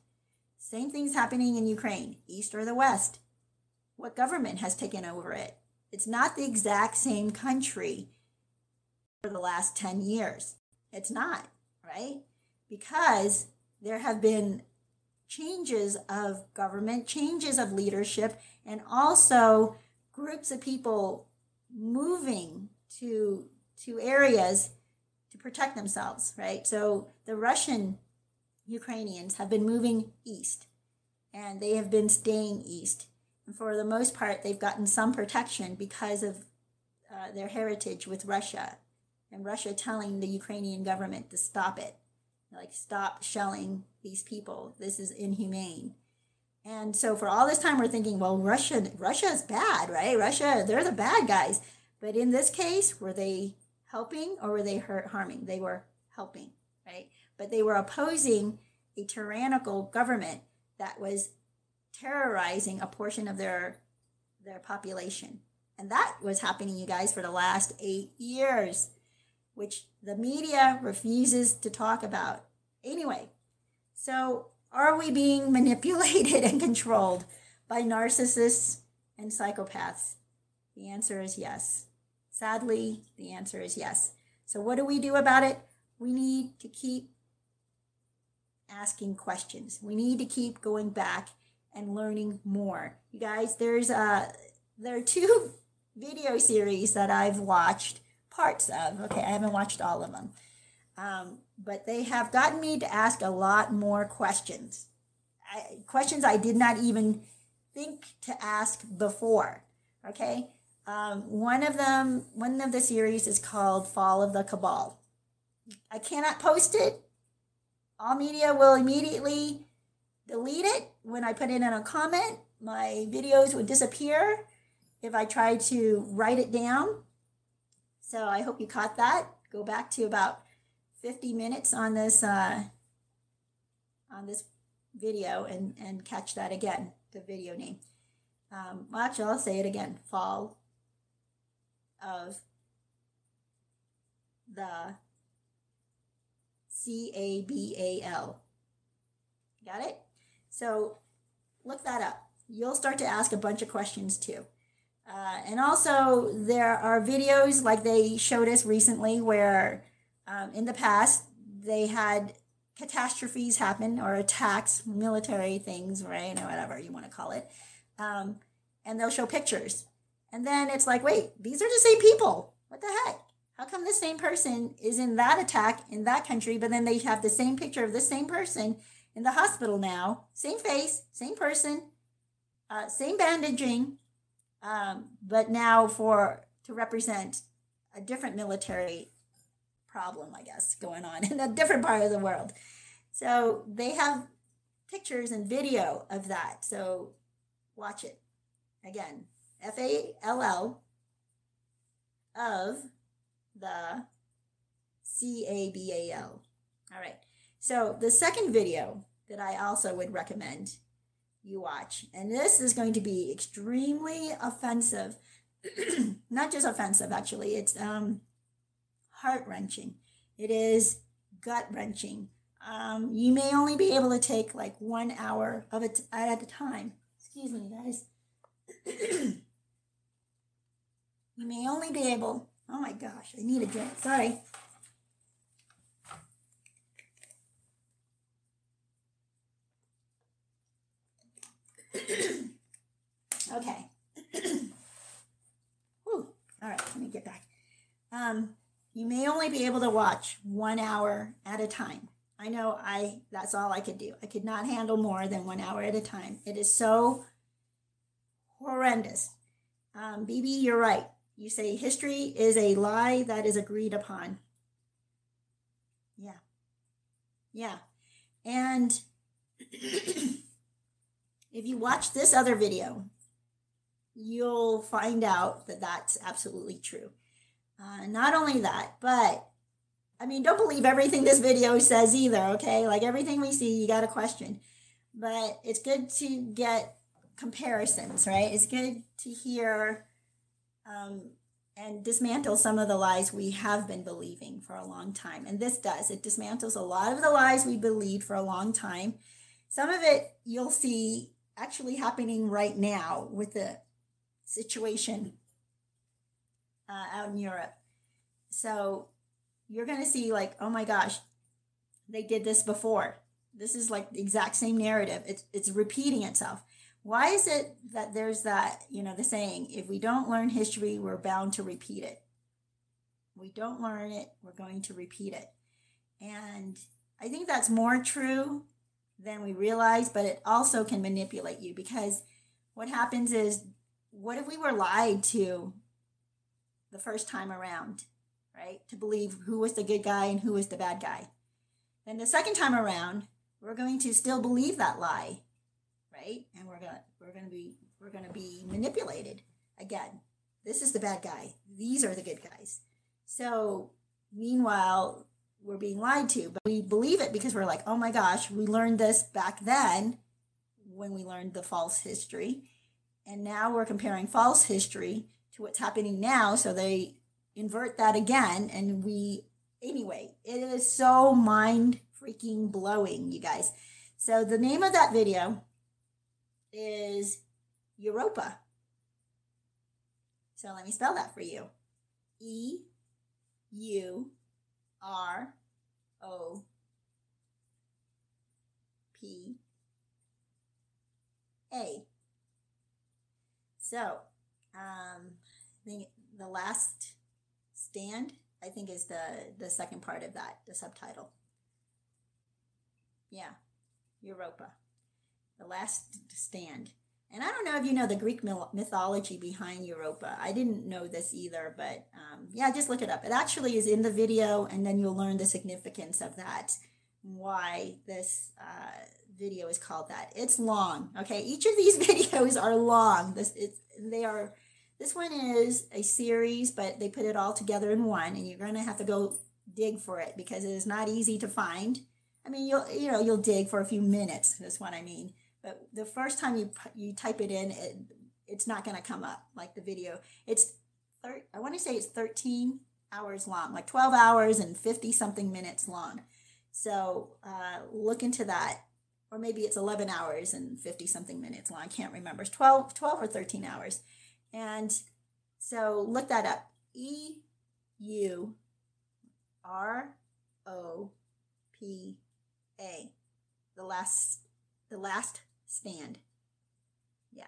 Same thing's happening in Ukraine, east or the west. What government has taken over it? It's not the exact same country for the last 10 years. It's not, right? Because there have been changes of government, changes of leadership, and also groups of people moving to to areas to protect themselves, right? So the Russian Ukrainians have been moving east and they have been staying east. And for the most part, they've gotten some protection because of uh, their heritage with Russia and Russia telling the Ukrainian government to stop it like stop shelling these people. This is inhumane. And so for all this time we're thinking well russia russia is bad right? Russia they're the bad guys. But in this case were they helping or were they hurt harming? They were helping right but they were opposing a tyrannical government that was terrorizing a portion of their their population and that was happening you guys for the last eight years which the media refuses to talk about. Anyway, so are we being [laughs] manipulated and controlled by narcissists and psychopaths? The answer is yes. Sadly, the answer is yes. So, what do we do about it? We need to keep asking questions. We need to keep going back and learning more. You guys, there's a there are two [laughs] video series that I've watched parts of. Okay, I haven't watched all of them. Um, but they have gotten me to ask a lot more questions. I, questions I did not even think to ask before. Okay. Um, one of them, one of the series is called Fall of the Cabal. I cannot post it. All media will immediately delete it when I put it in a comment. My videos would disappear if I tried to write it down. So I hope you caught that. Go back to about 50 minutes on this uh, on this video and, and catch that again, the video name. Um, actually, I'll say it again. Fall of the C A B A L. Got it? So look that up. You'll start to ask a bunch of questions too. Uh, and also, there are videos like they showed us recently where um, in the past they had catastrophes happen or attacks, military things, right? Or whatever you want to call it. Um, and they'll show pictures. And then it's like, wait, these are the same people. What the heck? How come the same person is in that attack in that country, but then they have the same picture of the same person in the hospital now? Same face, same person, uh, same bandaging, um, but now for to represent a different military problem, I guess, going on [laughs] in a different part of the world. So they have pictures and video of that. So watch it. Again, F A L L of the C A B A L. All right. So the second video that I also would recommend you watch, and this is going to be extremely offensive. [clears throat] Not just offensive, actually, it's um, heart wrenching. It is gut wrenching. Um, you may only be able to take like one hour of it at a time. Excuse me, guys. [clears throat] you may only be able. Oh my gosh, I need a drink. Sorry. [coughs] okay. [coughs] Whew. All right, let me get back. Um, you may only be able to watch one hour at a time. I know I that's all I could do. I could not handle more than one hour at a time. It is so horrendous. Um, BB, you're right. You say history is a lie that is agreed upon. Yeah. Yeah. And [clears throat] if you watch this other video, you'll find out that that's absolutely true. Uh, not only that, but I mean, don't believe everything this video says either, okay? Like everything we see, you got to question. But it's good to get comparisons, right? It's good to hear um, and dismantle some of the lies we have been believing for a long time. And this does, it dismantles a lot of the lies we believed for a long time. Some of it you'll see actually happening right now with the situation uh, out in Europe. So you're going to see, like, oh my gosh, they did this before. This is like the exact same narrative. It's, it's repeating itself. Why is it that there's that, you know, the saying, if we don't learn history, we're bound to repeat it? We don't learn it, we're going to repeat it. And I think that's more true than we realize, but it also can manipulate you because what happens is, what if we were lied to the first time around, right? To believe who was the good guy and who was the bad guy. Then the second time around, we're going to still believe that lie, right? And we're gonna we're gonna be we're gonna be manipulated again. This is the bad guy. These are the good guys. So meanwhile, we're being lied to, but we believe it because we're like, oh my gosh, we learned this back then when we learned the false history. And now we're comparing false history to what's happening now. So they invert that again. And we, anyway, it is so mind freaking blowing, you guys. So the name of that video is Europa. So let me spell that for you E U R O P A. So, um, I think the last stand, I think, is the the second part of that, the subtitle. Yeah, Europa, the last stand. And I don't know if you know the Greek mythology behind Europa. I didn't know this either, but um, yeah, just look it up. It actually is in the video, and then you'll learn the significance of that, why this uh, video is called that. It's long, okay? Each of these [laughs] videos are long. This it's they are this one is a series, but they put it all together in one, and you're going to have to go dig for it because it is not easy to find. I mean, you'll you know you'll dig for a few minutes. That's what I mean. But the first time you you type it in, it, it's not going to come up like the video. It's thir- I want to say it's 13 hours long, like 12 hours and 50 something minutes long. So uh, look into that. or maybe it's 11 hours and 50 something minutes long. I can't remember. It's 12, 12 or 13 hours. And so look that up. E U R O P A. The last the last stand. Yeah.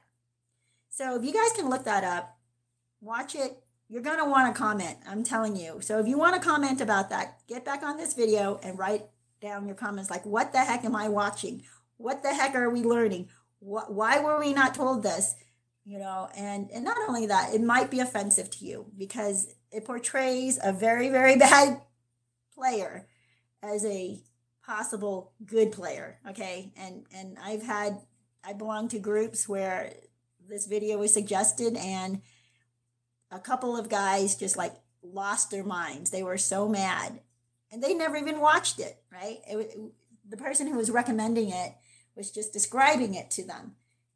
So if you guys can look that up, watch it. You're going to want to comment. I'm telling you. So if you want to comment about that, get back on this video and write down your comments like what the heck am I watching? What the heck are we learning? Why were we not told this? You know, and and not only that, it might be offensive to you because it portrays a very very [laughs] bad player as a possible good player okay and and i've had i belong to groups where this video was suggested and a couple of guys just like lost their minds they were so mad and they never even watched it right it, it, the person who was recommending it was just describing it to them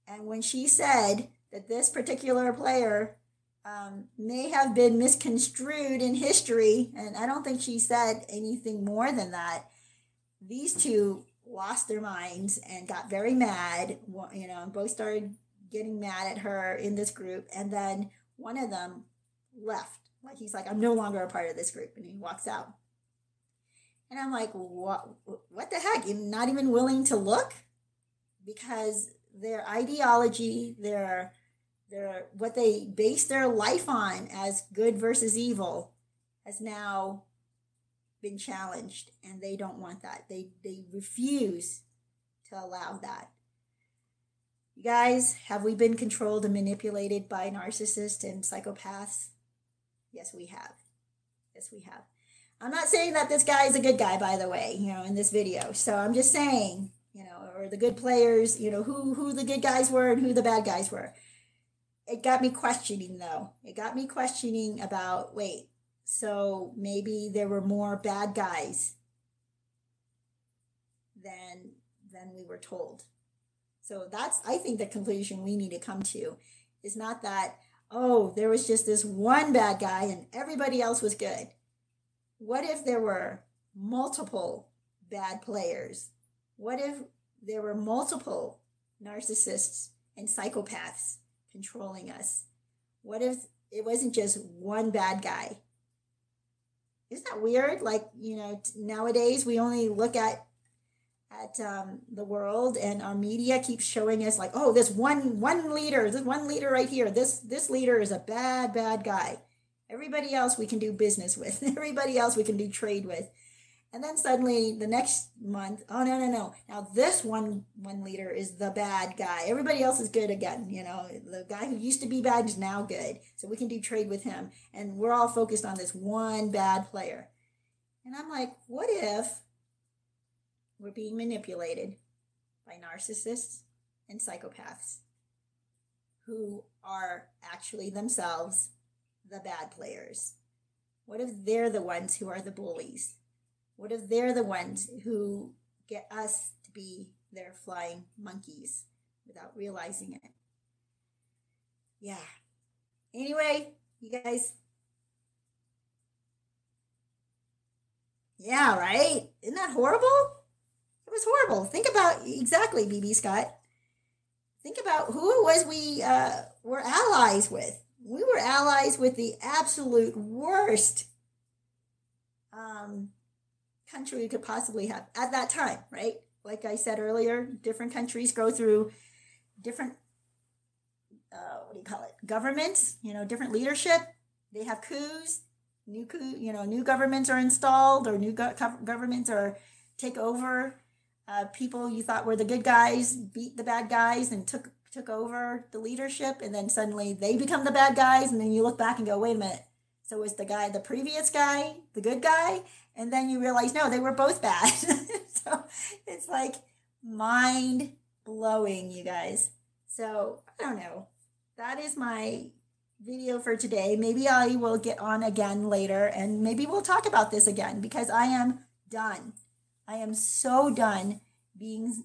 and when she said that this particular player um, may have been misconstrued in history, and I don't think she said anything more than that. These two lost their minds and got very mad. You know, both started getting mad at her in this group, and then one of them left. Like he's like, "I'm no longer a part of this group," and he walks out. And I'm like, "What? What the heck? You're not even willing to look?" Because their ideology, their their what they base their life on as good versus evil has now been challenged and they don't want that. They they refuse to allow that. You guys have we been controlled and manipulated by narcissists and psychopaths? Yes we have. Yes we have. I'm not saying that this guy is a good guy by the way you know in this video. So i'm just saying you know or the good players you know who who the good guys were and who the bad guys were. It got me questioning though. It got me questioning about wait, so maybe there were more bad guys than than we were told. So that's I think the conclusion we need to come to is not that oh, there was just this one bad guy and everybody else was good. What if there were multiple bad players? What if there were multiple narcissists and psychopaths? controlling us? What if it wasn't just one bad guy? Isn't that weird? Like, you know, nowadays we only look at at um, the world and our media keeps showing us like, oh, this one one leader, this one leader right here, this this leader is a bad, bad guy. Everybody else we can do business with. [laughs] Everybody else we can do trade with. And then suddenly the next month, oh no, no, no. Now this one one leader is the bad guy. Everybody else is good again. You know, the guy who used to be bad is now good. So we can do trade with him. And we're all focused on this one bad player. And I'm like, what if we're being manipulated by narcissists and psychopaths who are actually themselves the bad players? What if they're the ones who are the bullies? What if they're the ones who get us to be their flying monkeys without realizing it? Yeah. Anyway, you guys. Yeah, right? Isn't that horrible? It was horrible. Think about exactly, BB Scott. Think about who it was we uh, were allies with. We were allies with the absolute worst um, country could possibly have at that time, right? Like I said earlier, different countries go through different, uh, what do you call it, governments, you know, different leadership. They have coups, new coup, you know, new governments are installed or new go- governments are take over. Uh, people you thought were the good guys beat the bad guys and took took over the leadership, and then suddenly they become the bad guys, and then you look back and go, wait a minute. So was the guy the previous guy the good guy, and then you realize no they were both bad. [laughs] So it's like mind blowing you guys. So i don't know. That is my video for today. Maybe i will get on again later and maybe we'll talk about this again because i am done. I am so done being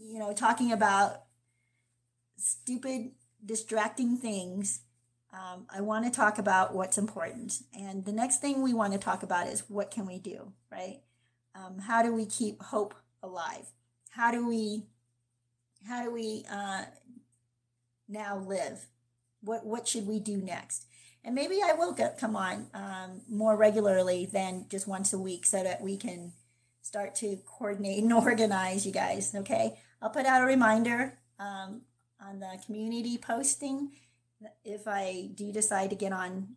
you know talking about stupid distracting things um, I want to talk about what's important. And the next thing we want to talk about is what can we do, right? Um, how do we keep hope alive? how do we how do we uh, now live? What what should we do next? And maybe I will get, come on um, more regularly than just once a week, so that we can start to coordinate and [laughs] organize you guys. Okay, I'll put out a reminder um, on the community posting if I do decide to get on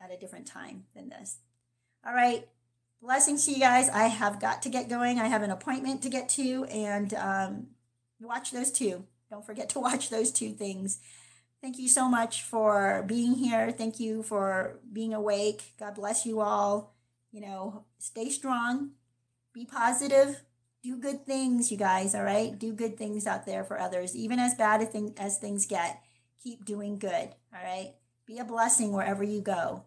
at a different time than this. All right. Blessings to you guys. I have got to get going. I have an appointment to get to, and um, watch those two. Don't forget to [laughs] watch those two things. Thank you so much for being here. Thank you for being awake. God bless you all. You know, stay strong, be positive, do good things, you guys, all right? Do good things out there for others, even as bad as things get. Keep doing good, all right? Be a blessing wherever you go.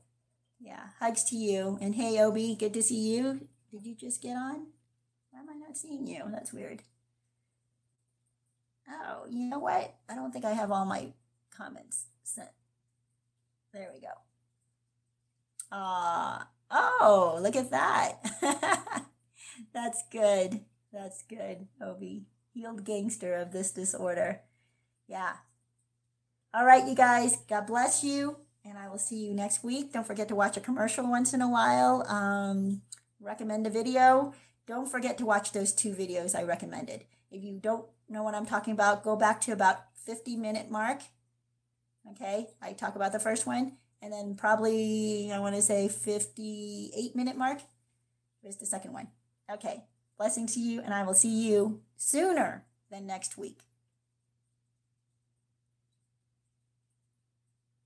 Yeah, hugs to you. And hey, Obi, good to see you. Did you just get on? Why am I not seeing you? That's weird. Oh, you know what? I don't think I have all my comments sent. There we go. Uh, oh, look at that. [laughs] That's good. That's good, Obi. Healed gangster of this disorder. Yeah. All right, you guys. God bless you and I will see you next week. Don't forget to watch a commercial once in a while. Um, recommend a video. Don't forget to watch those two videos I recommended. If you don't know what I'm talking about, go back to about 50 minute mark. Okay, I talk about the first one, and then probably I want to say 58 minute mark. Here's the second one. Okay, blessing to you, and I will see you sooner than next week.